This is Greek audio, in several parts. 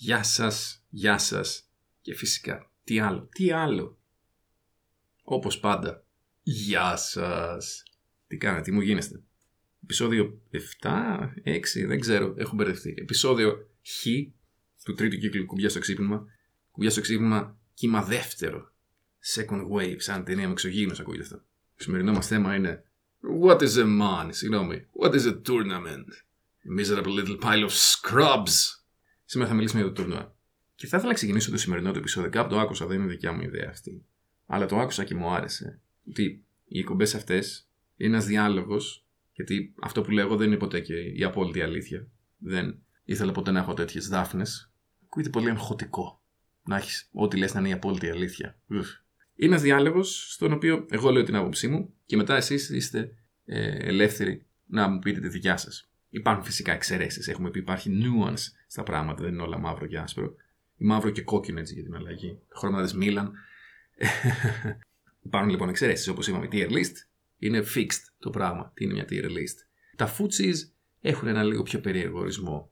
Γεια σας, γεια σας και φυσικά τι άλλο, τι άλλο. Όπως πάντα, γεια σας. Τι κάνετε, τι μου γίνεστε; Επισόδιο 7, 6, δεν ξέρω, έχω μπερδευτεί. Επισόδιο Χ του τρίτου κύκλου κουμπιά στο ξύπνημα. Κουμπιά στο ξύπνημα, κύμα δεύτερο. Second wave, σαν ταινία με εξωγήινος ακούγεται αυτό. Το σημερινό μας θέμα είναι What is a man, συγγνώμη, what is a tournament; A miserable little pile of scrubs. Σήμερα θα μιλήσουμε για το τουρνουά. Και θα ήθελα να ξεκινήσω το σημερινό του επεισόδιο. Κάπου το άκουσα, δεν είναι δικιά μου ιδέα αυτή. Αλλά το άκουσα και μου άρεσε. Ότι οι εκπομπές αυτές είναι ένας διάλογος, γιατί αυτό που λέω δεν είναι ποτέ και η απόλυτη αλήθεια. Δεν ήθελα ποτέ να έχω τέτοιες δάφνες. Ακούγεται πολύ αγχωτικό. Να έχεις ό,τι λες να είναι η απόλυτη αλήθεια. Είναι ένας διάλογος στον οποίο εγώ λέω την άποψή μου και μετά εσείς είστε ε, ελεύθεροι να μου πείτε τη δικιά σας. Υπάρχουν φυσικά εξαιρέσεις. Έχουμε πει υπάρχει nuance στα πράγματα, δεν είναι όλα μαύρο και άσπρο. Ή μαύρο και κόκκινο έτσι για την αλλαγή. Χρώματα Μίλαν. Υπάρχουν λοιπόν εξαιρέσεις. Όπως είπαμε, tier list είναι fixed το πράγμα. Τι είναι μια tier list. Τα footsies έχουν ένα λίγο πιο περίεργο ορισμό.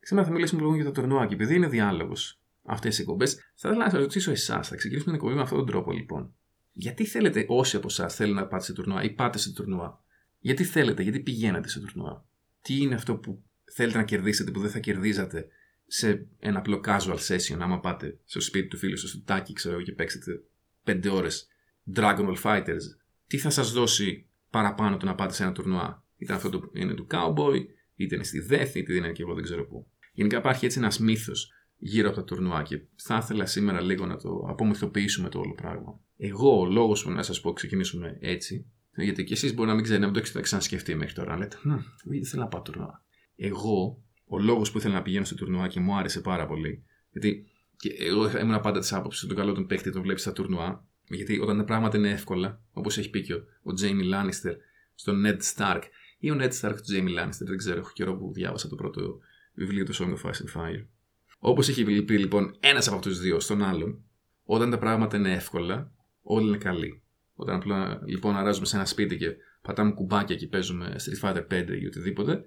Σήμερα θα μιλήσουμε λίγο για το τουρνουά και επειδή είναι διάλογος αυτές οι εκπομπές, θα ήθελα να σας ρωτήσω εσάς. Θα ξεκινήσουμε την εκπομπή με αυτόν τον τρόπο λοιπόν. Γιατί θέλετε όσοι από εσάς θέλουν να πάτε σε τουρνουά ή πάτε σε τουρνουά; Γιατί θέλετε, γιατί πηγαίνετε σε τουρνουά; Τι είναι αυτό που θέλετε να κερδίσετε που δεν θα κερδίζατε σε ένα απλό casual session άμα πάτε στο σπίτι του φίλου σας στο τάκι ξέρω και παίξετε 5 ώρες Dragon Ball Fighters τι θα σας δώσει παραπάνω το να πάτε σε ένα τουρνουά; Είτε αυτό το είναι του Cowboy είτε είναι στη Death είτε είναι και εγώ δεν ξέρω πού γενικά υπάρχει έτσι ένας μύθος γύρω από τα τουρνουά και θα ήθελα σήμερα λίγο να το απομυθοποιήσουμε το όλο πράγμα εγώ ο λόγος που να σας πω ξεκινήσουμε έτσι γιατί και εσείς μπορεί να μην ξέρετε, να μην το έχετε ξανασκεφτεί μέχρι τώρα. Λέτε, δεν θέλω να πάω τουρνουά. Εγώ, ο λόγος που ήθελα να πηγαίνω στο τουρνουά και μου άρεσε πάρα πολύ. Γιατί και εγώ ήμουν πάντα της άποψης ότι το καλό τον παίχτη τον βλέπεις στα τουρνουά. Γιατί όταν τα πράγματα είναι εύκολα, όπως έχει πει και ο Τζέιμι Λάνιστερ στον Ned Stark, ή ο Ned Stark του Τζέιμι Λάνιστερ, δεν ξέρω, έχω καιρό που διάβασα το πρώτο βιβλίο του Song of Ice and Fire. Όπως έχει πει λοιπόν ένας από αυτούς του δύο στον άλλον, όταν τα πράγματα είναι εύκολα, όλοι είναι καλοί. Όταν απλά λοιπόν αράζουμε σε ένα σπίτι και πατάμε κουμπάκια και παίζουμε Street Fighter 5 ή οτιδήποτε,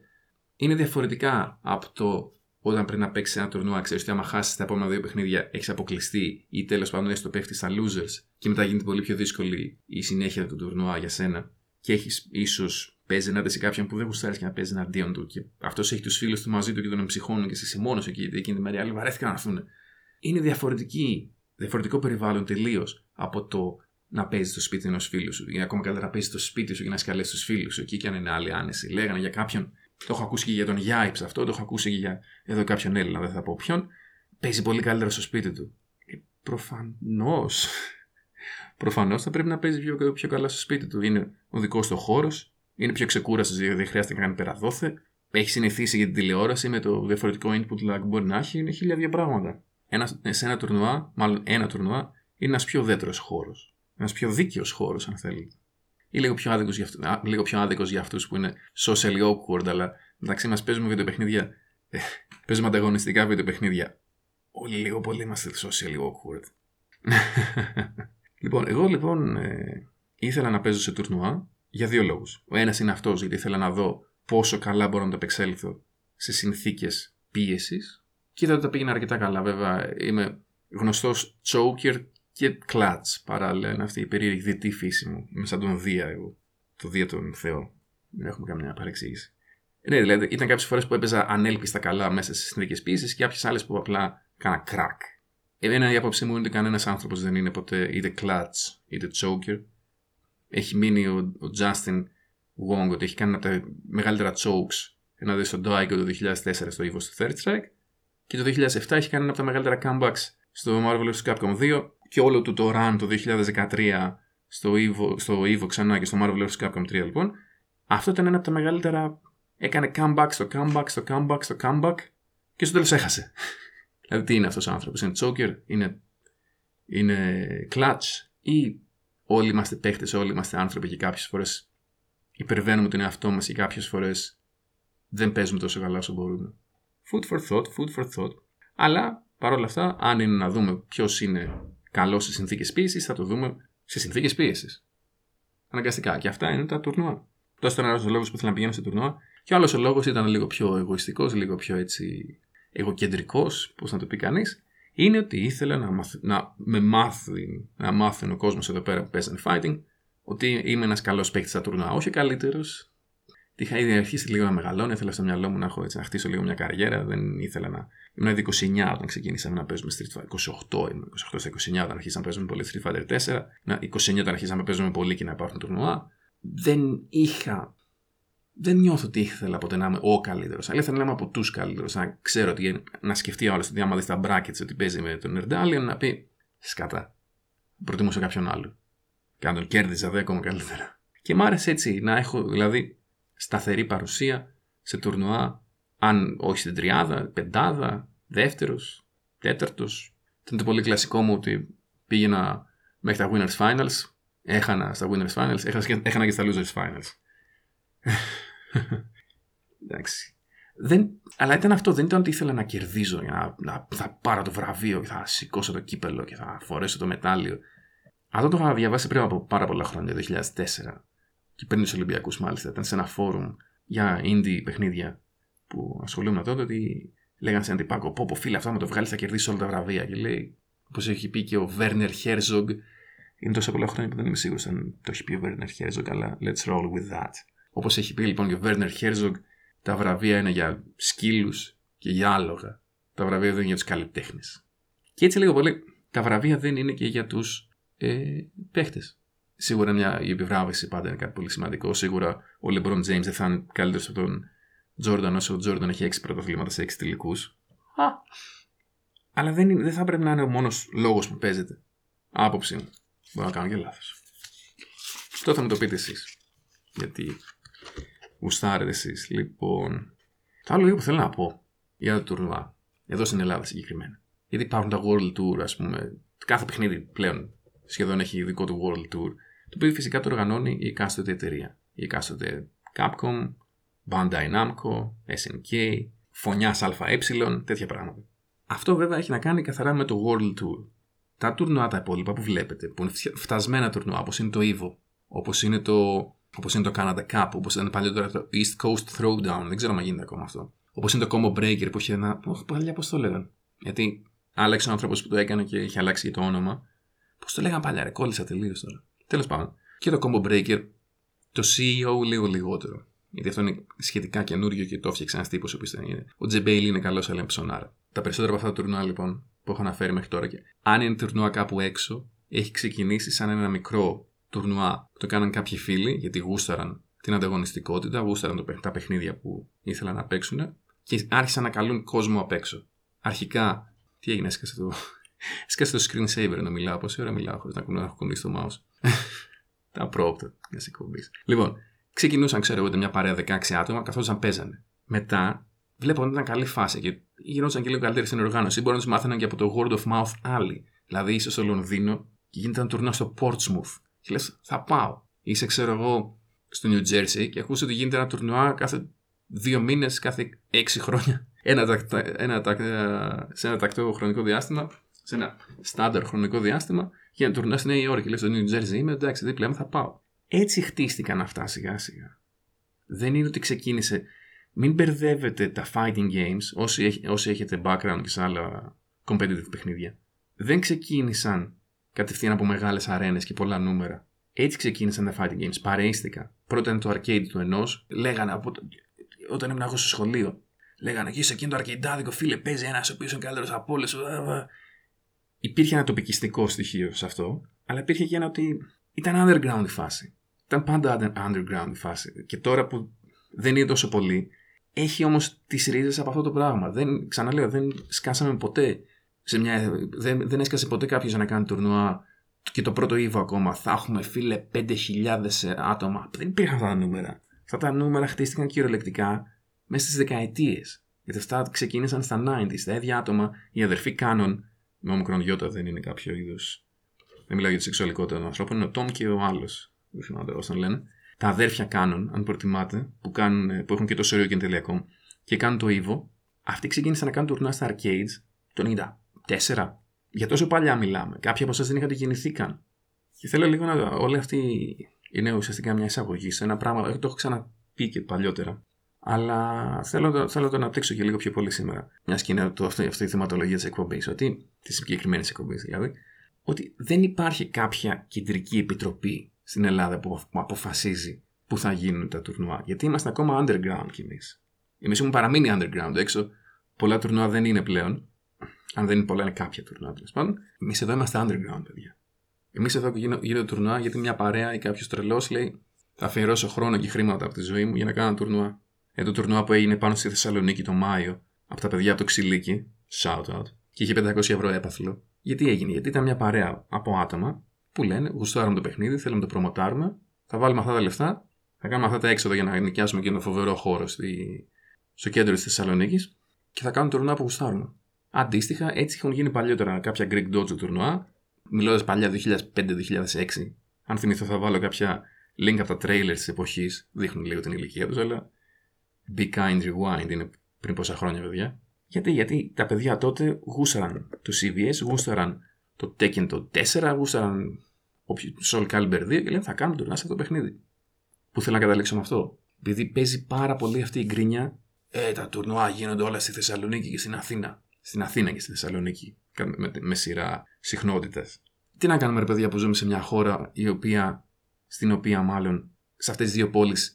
είναι διαφορετικά από το όταν πρέπει να παίξεις ένα τουρνουά. Ξέρεις ότι άμα χάσεις τα επόμενα δύο παιχνίδια έχεις αποκλειστεί ή τέλος πάντων έστω πέφτει στα losers και μετά γίνεται πολύ πιο δύσκολη η συνέχεια του τουρνουά για σένα και έχεις ίσως παίζει ενάντια σε κάποιον που δεν γουστάρεις και να παίζει εναντίον του και αυτός έχει τους φίλους του μαζί του και τον εμψυχώνουν και εσύ είσαι μόνο εκεί εκείνη τη μέρα. Άλλοι βαρέθηκαν να έρθουν. Είναι διαφορετική, διαφορετικό περιβάλλον τελείως από το να παίζεις στο σπίτι ενός φίλου σου, ή ακόμα καλύτερα να παίζεις στο σπίτι σου και να σκαλέσεις τους φίλους σου, εκεί και αν είναι άλλη άνεση. Λέγανε για κάποιον, το έχω ακούσει και για τον Γιάιψ αυτό, το έχω ακούσει και για εδώ κάποιον Έλληνα, δεν θα πω ποιον, παίζει πολύ καλύτερα στο σπίτι του. Ε, Προφανώς. Προφανώς θα πρέπει να παίζει πιο, πιο καλά στο σπίτι του. Είναι ο δικός του χώρος, είναι πιο ξεκούραστο, δηλαδή δεν χρειάζεται να κάνει περαδόθε. Έχει συνηθίσει για την τηλεόραση με το διαφορετικό input lag που μπορεί να έχει, είναι χίλια δύο πράγματα. Ένας, σε ένα τουρνουά, μάλλον ένα τουρνουά, είναι ένας πιο δέντρο χώρος. Ένας πιο δίκαιος χώρος, αν θέλετε. Ή λίγο πιο άδικος για, αυτού, λίγο πιο άδικος για αυτούς που είναι socially awkward, αλλά μεταξύ μας παίζουμε βιντεοπαιχνίδια. Ε, παίζουμε ανταγωνιστικά βιντεοπαιχνίδια. Όλοι λίγο πολύ είμαστε socially awkward. λοιπόν, εγώ λοιπόν ε, ήθελα να παίζω σε τουρνουά για δύο λόγους. Ο ένας είναι αυτός, γιατί ήθελα να δω πόσο καλά μπορώ να το επεξέλθω σε συνθήκες πίεσης. Και είδα ότι τα πήγαινα αρκετά καλά. Βέβαια, είμαι γνωστός choker και κλατς παράλληλα. Είναι αυτή η περίεργη δυτή φύση μου. Είμαι σαν τον Δία εγώ. Το Δία τον Θεό. Δεν έχουμε καμιά παρεξήγηση. Ναι, δηλαδή ήταν κάποιες φορές που έπαιζα ανέλπιστα καλά μέσα στις συνθήκες πίεση και κάποιες άλλες που απλά κάνα κρακ. Εμένα η άποψή μου είναι ότι κανένας άνθρωπος δεν είναι ποτέ είτε κλατς είτε choker. Έχει μείνει ο, ο Justin Wong ότι έχει κάνει ένα από τα μεγαλύτερα chokes ενώ στον Daigo το 2004 στο Evo στο Third Strike και το 2007 έχει κάνει ένα από τα μεγαλύτερα comebacks στο Marvel vs. Capcom 2 και όλο του το run το 2013 στο Evo, στο Evo ξανά και στο Marvel vs. Capcom 3 λοιπόν, αυτό ήταν ένα από τα μεγαλύτερα. Έκανε comeback στο comeback στο comeback στο comeback και στο τέλος έχασε. δηλαδή, τι είναι αυτός ο άνθρωπος, είναι choker, είναι, είναι clutch ή όλοι είμαστε παίχτε, όλοι είμαστε άνθρωποι και κάποιες φορές υπερβαίνουμε τον εαυτό μας και κάποιες φορές δεν παίζουμε τόσο καλά όσο μπορούμε. Food for thought, food for thought. Αλλά παρόλα αυτά, αν είναι να δούμε ποιος είναι καλό σε συνθήκες πίεσης, θα το δούμε σε συνθήκες πίεσης. Αναγκαστικά. Και αυτά είναι τα τουρνουά. Αυτό ήταν ένα λόγος που ήθελα να πηγαίνω σε τουρνουά. Και ο άλλος ο λόγος ήταν λίγο πιο εγωιστικός, λίγο πιο έτσι εγωκεντρικός, πώς να το πει κανείς, είναι ότι ήθελα να, μαθ, να με μάθει, να μάθει ο κόσμος εδώ πέρα που παίζανε fighting, ότι είμαι ένας καλός παίκτης στα τουρνουά. Όχι καλύτερος. Είχα ήδη αρχίσει λίγο να μεγαλώνω, ήθελα στο μυαλό μου να, έχω, έτσι, να χτίσω λίγο μια καριέρα. Δεν ήθελα να. Ήμουν ήδη 29 όταν ξεκίνησαμε να παίζουμε Street Fighter. 28 ήμουν, 28 στα 29 όταν αρχίσαμε να παίζουμε πολύ Street Fighter 4. 29 όταν αρχίσαμε να παίζουμε πολύ και να υπάρχουν τουρνουά. Δεν είχα δεν νιώθω ότι ήθελα ποτέ να είμαι ο καλύτερος. Αλλά ήθελα να είμαι από τους καλύτερους. Να ξέρω ότι να σκεφτεί ο άλλος ότι άμα δεις τα brackets ότι παίζει με τον Ερντάλιον να πει Σκατά. Προτιμούσα κάποιον άλλο. Και αν τον κέρδιζα δε ακόμα καλύτερα. Και μ' άρεσε έτσι να έχω δηλαδή σταθερή παρουσία σε τουρνουά, αν όχι στην τριάδα, πεντάδα, δεύτερος, τέταρτος. Ήταν το πολύ κλασικό μου ότι πήγαινα μέχρι τα Winners Finals, έχανα στα Winners Finals, έχανα και στα Losers Finals. Εντάξει. Δεν, αλλά ήταν αυτό, δεν ήταν ότι ήθελα να κερδίζω για να, να θα πάρω το βραβείο και θα σηκώσω το κύπελο και θα φορέσω το μετάλλιο. Αυτό το είχα διαβάσει πριν από πάρα πολλά χρόνια, το 2004. Και πριν του Ολυμπιακούς, μάλιστα. Ήταν σε ένα φόρουμ για indie παιχνίδια που ασχολούμαι τότε ότι λέγανε σε αντιπάκο: Πω, πω φίλε, αυτό με το βγάλεις θα κερδίσεις όλα τα βραβεία. Και λέει, όπως έχει πει και ο Βέρνερ Χέρζογκ, είναι τόσα πολλά χρόνια που δεν είμαι σίγουρος αν το έχει πει ο Βέρνερ Χέρζογκ, αλλά let's roll with that. Όπως έχει πει λοιπόν και ο Βέρνερ Χέρζογκ, τα βραβεία είναι για σκύλους και για άλογα. Τα βραβεία δεν είναι για τους καλλιτέχνες. Και έτσι λίγο πολύ, τα βραβεία δεν είναι και για τους ε, παίχτες. Σίγουρα μια, η επιβράβευση πάντα είναι κάτι πολύ σημαντικό. Σίγουρα ο Λεμπρόν Τζέιμ δεν θα είναι καλύτερος από τον Τζόρνταν όσο ο Τζόρνταν έχει έξι πρωταθλήματα σε έξι τελικούς. Αλλά δεν, δεν θα πρέπει να είναι ο μόνος λόγος που παίζεται. Άποψη μου. Μπορώ να κάνω και λάθος. Αυτό θα μου το πείτε εσείς. Γιατί γουστάρετε εσείς. Λοιπόν, το άλλο λίγο που θέλω να πω για το τουρνουά, εδώ στην Ελλάδα συγκεκριμένα. Γιατί υπάρχουν τα World Tour, ας πούμε. Κάθε παιχνίδι πλέον σχεδόν έχει δικό του World Tour. Το οποίο φυσικά το οργανώνει η εκάστοτε εταιρεία. Η εκάστοτε Capcom, Bandai Namco, SNK, Φωνιάς ΑΕ, τέτοια πράγματα. Αυτό βέβαια έχει να κάνει καθαρά με το World Tour. Τα τουρνουά τα υπόλοιπα που βλέπετε, που είναι φτασμένα τουρνουά, όπως είναι το Evo, όπως είναι το Όπως είναι το Canada Cup, όπως ήταν παλιότερα το East Coast Throwdown, δεν ξέρω αν γίνεται ακόμα αυτό. Όπως είναι το Combo Breaker που είχε ένα. Όχι, παλιά πώς το λέγανε. Γιατί άλλαξε ο άνθρωπος που το έκανε και είχε αλλάξει και το όνομα. Πώς το λέγανε παλιά, ρε, κόλλησα τελείως τώρα. Τέλος πάντων. Και το Combo Breaker, το CEO λίγο λιγότερο. Γιατί αυτό είναι σχετικά καινούριο και το έφτιαξε ένας τύπος ο οποίος είναι. Ο Τζεμπέιλι είναι καλός, αλλά είναι ψωνάρα. Τα περισσότερα από αυτά τα τουρνουά λοιπόν που έχω αναφέρει μέχρι τώρα και αν είναι τουρνουά κάπου έξω, έχει ξεκινήσει σαν ένα μικρό τουρνουά που το κάναν κάποιοι φίλοι γιατί γούσταραν την ανταγωνιστικότητα, γούσταραν το, τα παιχνίδια που ήθελαν να παίξουν και άρχισαν να καλούν κόσμο απ' έξω. Αρχικά, τι έγινε, έσκασε το, έσκασε το screen saver να μιλάω. Πόση ώρα μιλάω χωρίς να έχω κολλήσει το mouse. Τα πρόοπτα μια εκπομπή. Λοιπόν, ξεκινούσαν, ξέρω εγώ, μια παρέα 16 άτομα καθόταν παίζανε. Μετά βλέπω ότι ήταν καλή φάση και γινόταν και λίγο καλύτερη στην οργάνωση. Μπορεί να τους μάθαιναν και από το word of mouth άλλοι. Δηλαδή, ίσω στο Λονδίνο και γίνεται ένα τουρνά στο Portsmouth και λες, θα πάω. Είσαι, ξέρω εγώ, στο New Jersey και ακούς ότι γίνεται ένα τουρνουά κάθε δύο μήνες, κάθε έξι χρόνια. Ένα, ένα, σε ένα τακτό χρονικό διάστημα, σε ένα στάνταρ χρονικό διάστημα, για να τουρνουά στη Νέα Υόρκη. Λες, στο New Jersey είμαι, εντάξει, δίπλα μου θα πάω. Έτσι χτίστηκαν αυτά σιγά σιγά. Δεν είναι ότι ξεκίνησε. Μην μπερδεύετε τα fighting games, όσοι, όσοι έχετε background και σε άλλα competitive παιχνίδια. Δεν ξεκίνησαν κατευθείαν από μεγάλες αρένες και πολλά νούμερα. Έτσι ξεκίνησαν τα fighting games. Παρέστηκα. Πρώτα ήταν το arcade του ενός. Λέγανε από το... όταν ήμουν εγώ στο σχολείο. Λέγανε εκεί σε εκείνο το arcade φίλε παίζει ένας ο οποίος είναι καλύτερος από όλες. Υπήρχε ένα τοπικιστικό στοιχείο σε αυτό, αλλά υπήρχε και ένα ότι ήταν underground η φάση. Ήταν πάντα underground η φάση. Και τώρα που δεν είναι τόσο πολύ, έχει όμως τις ρίζες από αυτό το πράγμα. Δεν, ξαναλέω, δεν σκάσαμε ποτέ σε μια, δεν, δεν έσκασε ποτέ κάποιος για να κάνει τουρνουά και το πρώτο Evo ακόμα. Θα έχουμε φίλε 5.000 άτομα. Δεν υπήρχαν αυτά τα νούμερα. Αυτά τα νούμερα χτίστηκαν κυριολεκτικά μέσα στις δεκαετίες. Γιατί αυτά ξεκίνησαν στα 90s. Τα ίδια άτομα, οι αδερφοί Κάνων, με όμικρον γιώτα δεν είναι κάποιο είδο. Δεν μιλάω για τη σεξουαλικότητα των ανθρώπων, είναι ο Τόμ και ο άλλος. Δεν θυμάμαι πώ τον λένε. Τα αδέρφια Κάνων, αν προτιμάτε, που, κάνουν, που έχουν και το Sorio και και κάνουν το Evo, αυτοί ξεκίνησαν να κάνουν τουρνά στα arcades το 90 Τέσσερα. Για τόσο παλιά μιλάμε. Κάποιοι από εσάς δεν είχατε γεννηθεί καν. Και θέλω λίγο να. Όλη αυτή είναι ουσιαστικά μια εισαγωγή σε ένα πράγμα. Το έχω ξαναπεί και παλιότερα. Αλλά θέλω, το, θέλω να το αναπτύξω και λίγο πιο πολύ σήμερα. Μιας και είναι το, αυτή, αυτή η θεματολογία της εκπομπής, ότι της συγκεκριμένης εκπομπής δηλαδή, ότι δεν υπάρχει κάποια κεντρική επιτροπή στην Ελλάδα που αποφασίζει που θα γίνουν τα τουρνουά. Γιατί είμαστε ακόμα underground κι εμείς. Εμεί έχουμε παραμείνει underground έξω. Πολλά τουρνουά δεν είναι πλέον. Αν δεν είναι πολλά, είναι κάποια τουρνουά τέλος πάντων. Εμείς εδώ είμαστε underground, παιδιά. Εμείς εδώ γίνονται τουρνουά γιατί μια παρέα ή κάποιος τρελός λέει θα αφιερώσω χρόνο και χρήματα από τη ζωή μου για να κάνω ένα τουρνουά. Ε, το τουρνουά που έγινε πάνω στη Θεσσαλονίκη το Μάιο από τα παιδιά από το Ξυλίκι, shout out, και είχε 500 ευρώ έπαθλο. Γιατί έγινε, Γιατί ήταν μια παρέα από άτομα που λένε γουστάρουμε το παιχνίδι, θέλουμε να το προμοτάρουμε, θα βάλουμε αυτά τα λεφτά, θα κάνουμε αυτά τα έξοδα για να νοικιάσουμε και ένα φοβερό χώρο στη... στο κέντρο της Θεσσαλονίκης και θα κάνουμε τουρνουά που γουστάρουμε. Αντίστοιχα, έτσι έχουν γίνει παλιότερα κάποια Greek Dojo τουρνουά, μιλώντας παλιά 2005-2006. Αν θυμηθώ, θα βάλω κάποια link από τα trailers της εποχής, δείχνουν λίγο την ηλικία τους, αλλά Be Kind Rewind είναι πριν πόσα χρόνια, παιδιά. Γιατί, γιατί τα παιδιά τότε γούσαραν το CVS, γούσαραν το Tekken το 4, γούσαραν Soul Calibur 2 και λένε θα κάνουμε το αυτό το παιχνίδι. Που θέλω να καταλήξω με αυτό; Επειδή παίζει πάρα πολύ αυτή η γκρίνια, ε, τα τουρνουά γίνονται όλα στη Θεσσαλονίκη και στην Αθήνα. Στην Αθήνα και στη Θεσσαλονίκη. Με, με σειρά συχνότητε. Τι να κάνουμε, ρε παιδιά, που ζούμε σε μια χώρα η οποία, στην οποία μάλλον σε αυτές τις δύο πόλεις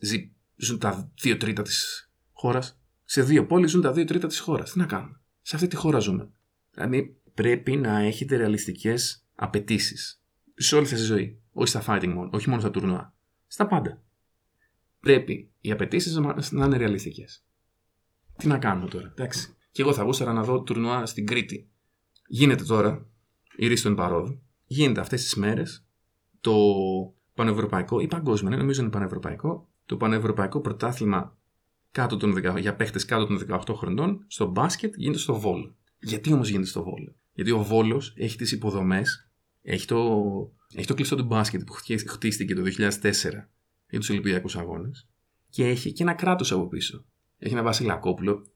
ζουν τα δύο τρίτα της χώρας. Σε δύο πόλεις ζουν τα δύο τρίτα της χώρας. Τι να κάνουμε; Σε αυτή τη χώρα ζούμε. Δηλαδή πρέπει να έχετε ρεαλιστικές απαιτήσεις. Σε όλη αυτή τη ζωή. Όχι στα fighting μόνο, όχι μόνο στα τουρνουά. Στα πάντα. Πρέπει οι απαιτήσεις να είναι ρεαλιστικές. Τι να κάνουμε τώρα, εντάξει. Και εγώ θα γούσταρα να δω τουρνουά στην Κρήτη. Γίνεται τώρα, η Ρίστον Παρόδου, γίνεται αυτές τις μέρες το πανευρωπαϊκό ή παγκόσμιο, ναι, νομίζω είναι πανευρωπαϊκό, το πανευρωπαϊκό πρωτάθλημα κάτω των, για παίχτες κάτω των 18 χρονών στο μπάσκετ γίνεται στο Βόλο. Γιατί όμως γίνεται στο Βόλο; Γιατί ο Βόλος έχει τις υποδομές, έχει το, έχει το κλειστό του μπάσκετ που χτίστηκε το 2004 για τους Ολυμπιακούς Αγώνες και έχει και ένα κράτος από πίσω. Έχει ένα Βασιλακόπουλο,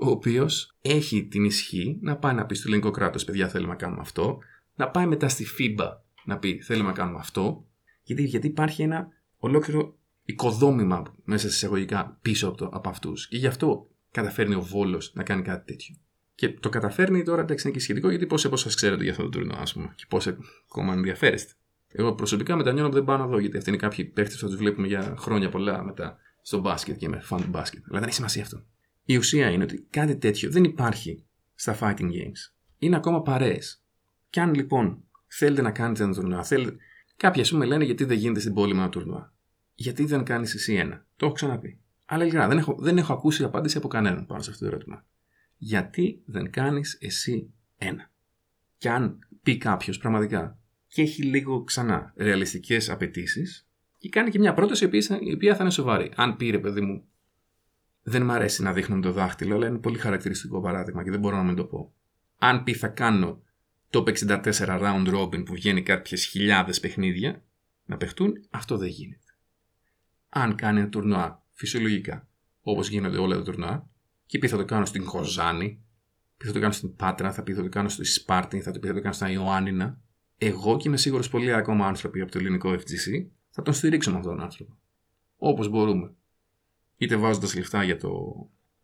ο οποίος έχει την ισχύ να πάει να πει στο ελληνικό κράτος: Παιδιά, θέλουμε να κάνουμε αυτό. Να πάει μετά στη FIBA να πει: Θέλουμε να κάνουμε αυτό. Γιατί, γιατί υπάρχει ένα ολόκληρο οικοδόμημα μέσα σε εισαγωγικά πίσω από, από αυτούς. Και γι' αυτό καταφέρνει ο Βόλος να κάνει κάτι τέτοιο. Και το καταφέρνει τώρα, εντάξει, είναι και σχετικό, γιατί πόσοι από εσάς ξέρετε για αυτό το τουρνό, ας πούμε, και πόσοι ακόμα ενδιαφέρεστε. Εγώ προσωπικά μετανιώνω που δεν πάω να δω, γιατί αυτοί είναι κάποιοι παίχτες που θα τους βλέπουμε για χρόνια πολλά μετά στο μπάσκετ και είμαι φαν του μπάσκετ. Αλλά δεν έχει σημασία αυτό. Η ουσία είναι ότι κάτι τέτοιο δεν υπάρχει στα fighting games. Είναι ακόμα παρέες. Και αν λοιπόν θέλετε να κάνετε ένα τουρνουά, θέλετε. Κάποιοι ας πούμε λένε γιατί δεν γίνεται στην πόλη με ένα τουρνουά. Γιατί δεν κάνεις εσύ ένα. Το έχω ξαναπεί. Αλλά ειλικρινά δεν έχω, δεν έχω ακούσει απάντηση από κανέναν πάνω σε αυτό το ερώτημα. Γιατί δεν κάνεις εσύ ένα; Και αν πει κάποιος πραγματικά και έχει λίγο ξανά ρεαλιστικές απαιτήσεις και κάνει και μια πρόταση η οποία θα είναι σοβαρή. Αν πει ρε παιδί μου, δεν μ' αρέσει να δείχνω το δάχτυλο, αλλά είναι πολύ χαρακτηριστικό παράδειγμα και δεν μπορώ να μην το πω. Αν πει θα κάνω το 64 round robin που βγαίνει κάποιες χιλιάδες παιχνίδια να παιχτούν, αυτό δεν γίνεται αν κάνει ένα τουρνουά φυσιολογικά, όπως γίνονται όλα τα τουρνουά, και πει θα το κάνω στην Κοζάνη, πει θα το κάνω στην Πάτρα, θα πει θα το κάνω στη Σπάρτη, θα το πει θα το κάνω στα Ιωάννινα, εγώ και είμαι σίγουρος πολλοί ακόμα άνθρωποι από το ελληνικό FGC θα τον στηρίξουμε αυτόν τον άνθρωπο. Όπως μπορούμε. Είτε βάζοντας λεφτά για το,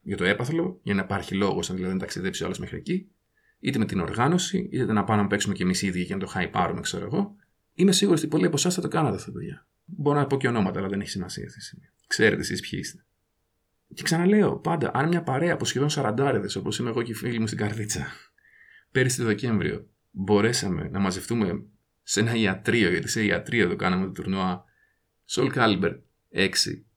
για το έπαθλο, για να υπάρχει λόγος αν δηλαδή να ταξιδέψει όλο μέχρι εκεί, είτε με την οργάνωση, είτε να πάμε να παίξουμε κι εμείς ίδιοι και να το χαϊπάρουμε, ξέρω εγώ. Είμαι σίγουρος ότι πολλοί από εσάς θα το κάνατε αυτό, παιδιά. Μπορώ να πω και ονόματα, αλλά δεν έχει σημασία αυτή τη στιγμή. Ξέρετε εσείς ποιοι είστε. Και ξαναλέω, πάντα, αν μια παρέα από σχεδόν 40 όπως είμαι εγώ και οι φίλοι μου στην Καρδίτσα, πέρυσι το Δεκέμβριο, μπορέσαμε να μαζευτούμε σε ένα ιατρείο, γιατί σε ιατρείο το κάναμε το τουρνουά, Soul Calibur 6,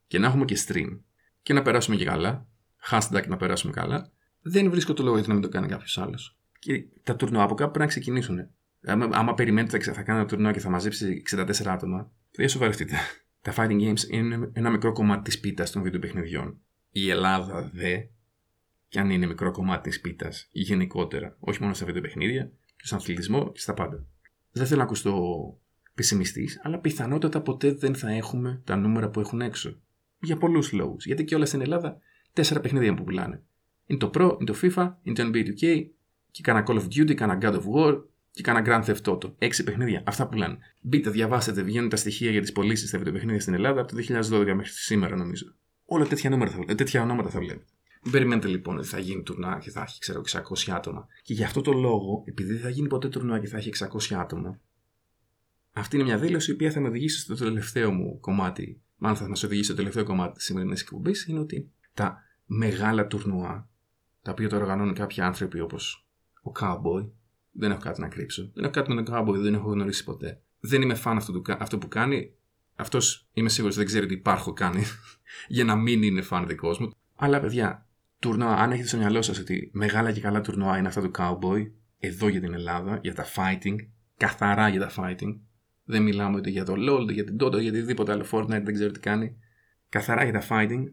και να έχουμε και stream, και να περάσουμε και καλά, hashtag να περάσουμε καλά, δεν βρίσκω το λόγο γιατί να μην το κάνει κάποιος άλλος. Και τα τουρνουά από κάπου πρέπει να ξεκινήσουν. Άμα, άμα περιμένετε θα κάνω ένα τουρνουά και θα μαζέψει 64 άτομα, δεν σοβαρευτείτε. Τα fighting games είναι ένα μικρό κομμάτι της πίτας των βιντεοπαιχνιδιών. Η Ελλάδα δε, και αν είναι μικρό κομμάτι της πίτας γενικότερα, όχι μόνο στα βιντεοπαιχνίδια, και στον αθλητισμό και στα πάντα. Δεν θέλω να ακουστώ πεσημιστή, αλλά πιθανότατα ποτέ δεν θα έχουμε τα νούμερα που έχουν έξω. Για πολλούς λόγους. Γιατί και όλα στην Ελλάδα τέσσερα παιχνίδια που πουλάνε. Είναι το Pro, είναι το FIFA, είναι το NBA 2K, και κανένα Call of Duty, κανένα God of War, και κάνα Grand Theft Auto. Έξι παιχνίδια. Αυτά που λένε. Μπείτε, διαβάσετε, βγαίνουν τα στοιχεία για τις πωλήσεις στα βιντεοπαιχνίδια στην Ελλάδα από το 2012 μέχρι σήμερα, νομίζω. Όλα τέτοια, νούμερα θα, ε, τέτοια ονόματα θα βλέπετε. Μην περιμένετε λοιπόν ότι θα γίνει τουρνά και θα έχει ξέρω 600 άτομα. Και γι' αυτό το λόγο, επειδή δεν θα γίνει ποτέ τουρνά και θα έχει 600 άτομα, αυτή είναι μια δήλωση η οποία θα με οδηγήσει στο τελευταίο μου κομμάτι. Μάλλον θα μας οδηγήσει στο τελευταίο κομμάτι της σημερινής εκπομπής. Είναι ότι τα μεγάλα τουρνουά, τα οποία το οργανώνουν κάποιοι άνθρωποι όπως ο Cowboy, δεν έχω κάτι να κρύψω. Δεν έχω κάτι με τον Cowboy, δεν έχω γνωρίσει ποτέ. Δεν είμαι φαν αυτό, αυτό που κάνει. Αυτός είμαι σίγουρος δεν ξέρει ότι υπάρχω κάνει για να μην είναι φαν δικός μου. Αλλά παιδιά, τουρνουά, αν έχετε στο μυαλό σας ότι μεγάλα και καλά τουρνουά είναι αυτά του Cowboy, εδώ για την Ελλάδα, για τα fighting, καθαρά για τα fighting. Δεν μιλάμε ούτε για το LOL, ούτε για την Dota, για οτιδήποτε άλλο Fortnite, δεν ξέρω τι κάνει. Καθαρά για τα fighting,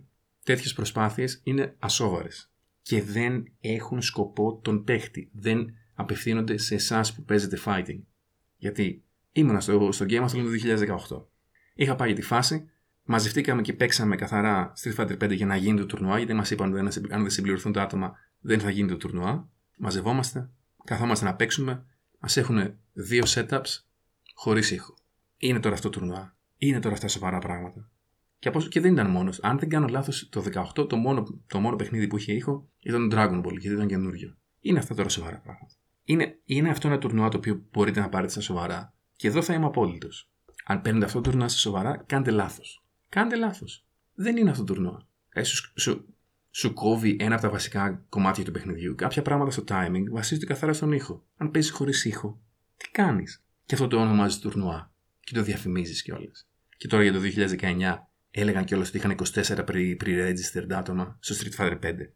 τέτοιες προσπάθειες είναι ασόβαρες και δεν έχουν σκοπό τον παίχτη. Δεν απευθύνονται σε εσάς που παίζετε fighting. Γιατί ήμουνα στο, στο Game of Thrones το 2018. Είχα πάει για τη φάση, μαζευτήκαμε και παίξαμε καθαρά Street Fighter 5 για να γίνει το τουρνουά, γιατί μας είπαν ότι αν δεν συμπληρωθούν τα άτομα δεν θα γίνει το τουρνουά. Μαζευόμαστε, καθόμαστε να παίξουμε, μας έχουν δύο setups χωρίς ήχο. Είναι τώρα αυτό το τουρνουά. Είναι τώρα αυτά σοβαρά πράγματα. Και, από, και δεν ήταν μόνος. Αν δεν κάνω λάθος, το 18 το μόνο, το μόνο παιχνίδι που είχε ήχο ήταν το Dragon Ball, γιατί ήταν καινούριο. Είναι αυτά τώρα σοβαρά πράγματα. Είναι, είναι αυτό ένα τουρνουά το οποίο μπορείτε να πάρετε στα σοβαρά. Και εδώ θα είμαι απόλυτος. Αν παίρνετε αυτό το τουρνουά στα σοβαρά, κάντε λάθος. Κάντε λάθος. Δεν είναι αυτό το τουρνουά. Ε, σου, σου, σου κόβει ένα από τα βασικά κομμάτια του παιχνιδιού. Κάποια πράγματα στο timing βασίζονται καθαρά στον ήχο. Αν παίζεις χωρίς ήχο, τι κάνεις; Και αυτό το ονομάζεις τουρνουά. Και το διαφημίζεις κιόλας. Και τώρα για το 2019 έλεγαν κιόλας ότι είχαν 24 pre-registered άτομα στο Street Fighter 5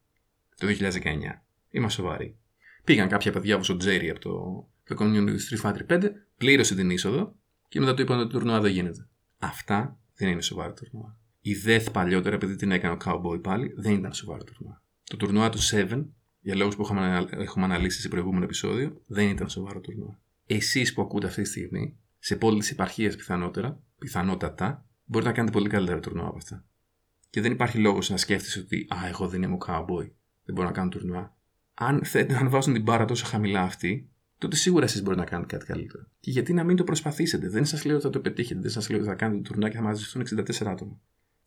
το 2019. Είμαστε σοβαροί. Πήγαν κάποια παιδιά όπως ο Τζέρι από το, το community του Street Fighter 5, πλήρωσε την είσοδο και μετά του είπαν ότι το τουρνουά δεν γίνεται. Αυτά δεν είναι σοβαρό τουρνουά. Η Death παλιότερα, επειδή την έκανε ο Cowboy πάλι, δεν ήταν σοβαρό τουρνουά. Το τουρνουά του 7, για λόγους που έχουμε, έχουμε αναλύσει σε προηγούμενο επεισόδιο, δεν ήταν σοβαρό τουρνουά. Εσείς που ακούτε αυτή τη στιγμή, σε πόλεις επαρχίε πιθανότερα, πιθανότατα, μπορείτε να κάνετε πολύ καλύτερα τουρνουά από αυτά. Και δεν υπάρχει λόγος να σκέφτεσαι ότι Α, εγώ δεν είμαι ο cowboy. Δεν μπορώ να κάνω τουρνουά. Αν, θέλετε, αν βάζουν την μπάρα τόσο χαμηλά αυτή, τότε σίγουρα εσείς μπορείτε να κάνετε κάτι καλύτερο. Και γιατί να μην το προσπαθήσετε; Δεν σας λέω ότι θα το πετύχετε. Δεν σας λέω ότι θα κάνετε τουρνουά και θα μαζευτούν 64 άτομα.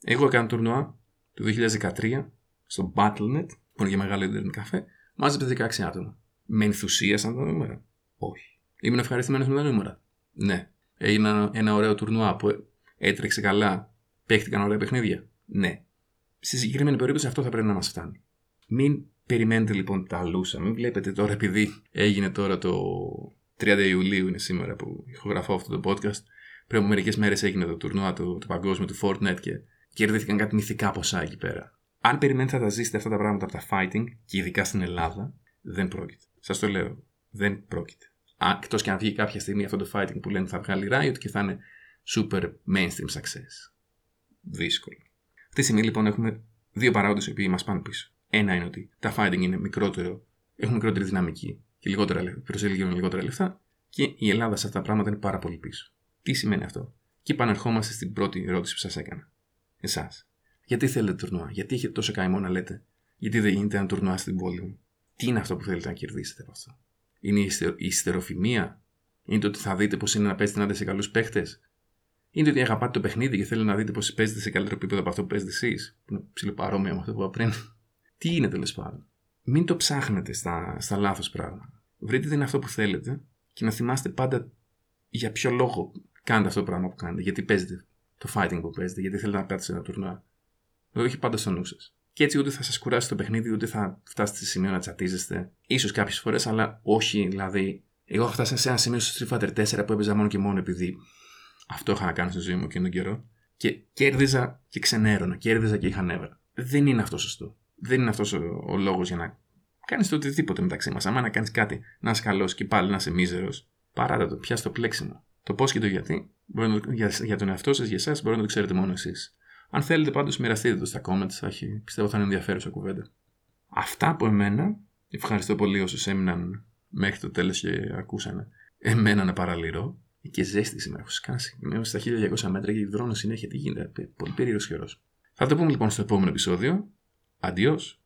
Εγώ έκανα τουρνουά το 2013 στο Battlenet, που είναι για μεγάλο Ιντερνετ καφέ, μάζεψε 16 άτομα. Με ενθουσίασαν τα νούμερα; Όχι. Ήμουν ευχαριστημένος με τα νούμερα; Ναι. Έγινα ένα ωραίο τουρνουά που έτρεξε καλά, παίχτηκαν ωραία παιχνίδια; Ναι. Στη συγκεκριμένη περίπτωση αυτό θα πρέπει να μας φτάνει. Μην περιμένετε λοιπόν τα λούσα. Μην βλέπετε τώρα επειδή έγινε τώρα το 30 Ιουλίου είναι σήμερα που ηχογραφώ αυτό το podcast. Πριν από μερικές μέρες έγινε το τουρνουά του, το παγκόσμιο του Fortnite και κερδίθηκαν κάτι μυθικά ποσά εκεί πέρα. Αν περιμένετε να τα ζήσετε αυτά τα πράγματα από τα fighting και ειδικά στην Ελλάδα, δεν πρόκειται. Σας το λέω. Δεν πρόκειται. Εκτός και αν βγει κάποια στιγμή αυτό το fighting που λένε θα βγάλει Riot και θα είναι super mainstream success. Δύσκολο. Αυτή τη στιγμή λοιπόν έχουμε δύο παράγοντες οι οποίοι μας πάνε πίσω. Ένα είναι ότι τα fighting είναι μικρότερο, έχουν μικρότερη δυναμική και λιγότερα, προσελκύουν λιγότερα λεφτά και η Ελλάδα σε αυτά τα πράγματα είναι πάρα πολύ πίσω. Τι σημαίνει αυτό; Και επανερχόμαστε στην πρώτη ερώτηση που σας έκανα. Εσάς. Γιατί θέλετε τουρνουά, γιατί έχετε τόσο καημό να λέτε, γιατί δεν γίνεται ένα τουρνουά στην πόλη μου; Τι είναι αυτό που θέλετε να κερδίσετε από αυτό; Είναι η ιστεροφημία, είναι το ότι θα δείτε πώς είναι να παίζετε να σε καλούς παίχτες, είναι ότι αγαπάτε το παιχνίδι και θέλετε να δείτε πώς παίζετε σε καλύτερο επίπεδο από αυτό που παίζετε εσείς; Που είναι ψηλοπαρόμοιο με αυτό που είπα πριν. Τι είναι τέλος πάντων. Μην το ψάχνετε στα, στα λάθος πράγματα. Βρείτε τι είναι αυτό που θέλετε και να θυμάστε πάντα για ποιο λόγο κάνετε αυτό το πράγμα που κάνετε. Γιατί παίζετε το fighting που παίζετε, γιατί θέλετε να πάτε σε ένα τουρνουά. Το έχει πάντα στο νου σα. Και έτσι ούτε θα σας κουράσει το παιχνίδι, ούτε θα φτάσετε σε σημείο να τσατίζεστε. σω κάποιες φορές, αλλά όχι δηλαδή. Εγώ έχω φτάσει σε ένα σημείο στο Street Fighter 4 που έπαιζα μόνο και μόνο επειδή αυτό είχα να κάνω στη ζωή μου εκείνον τον καιρό. Και κέρδιζα και ξενέρωνα. Κέρδιζα και είχα νεύρα. Δεν είναι αυτό σωστό. Δεν είναι αυτός ο, ο λόγος για να κάνεις το οτιδήποτε μεταξύ μας. Αν να κάνεις κάτι, να είσαι καλό και πάλι να είσαι μίζερος, παράτα το, πια το πλέξιμο. Το πώς και το γιατί, μπορεί να, για, για τον εαυτό σας, για εσάς, μπορεί να το ξέρετε μόνο εσείς. Αν θέλετε πάντως, μοιραστείτε το στα comments. Θα έχει, πιστεύω θα είναι ενδιαφέρουσα κουβέντα. Αυτά από εμένα. Ευχαριστώ πολύ όσους έμειναν μέχρι το τέλος και ακούσανε εμένα να παραλυρώ και ζέστη σήμερα. Έχω σκάσει. Είμαι στα 1200 μέτρα και υδρώνω συνέχεια. Τι γίνεται. Πολύ περίεργος καιρός. Θα το πούμε λοιπόν στο επόμενο επεισόδιο. Adiós.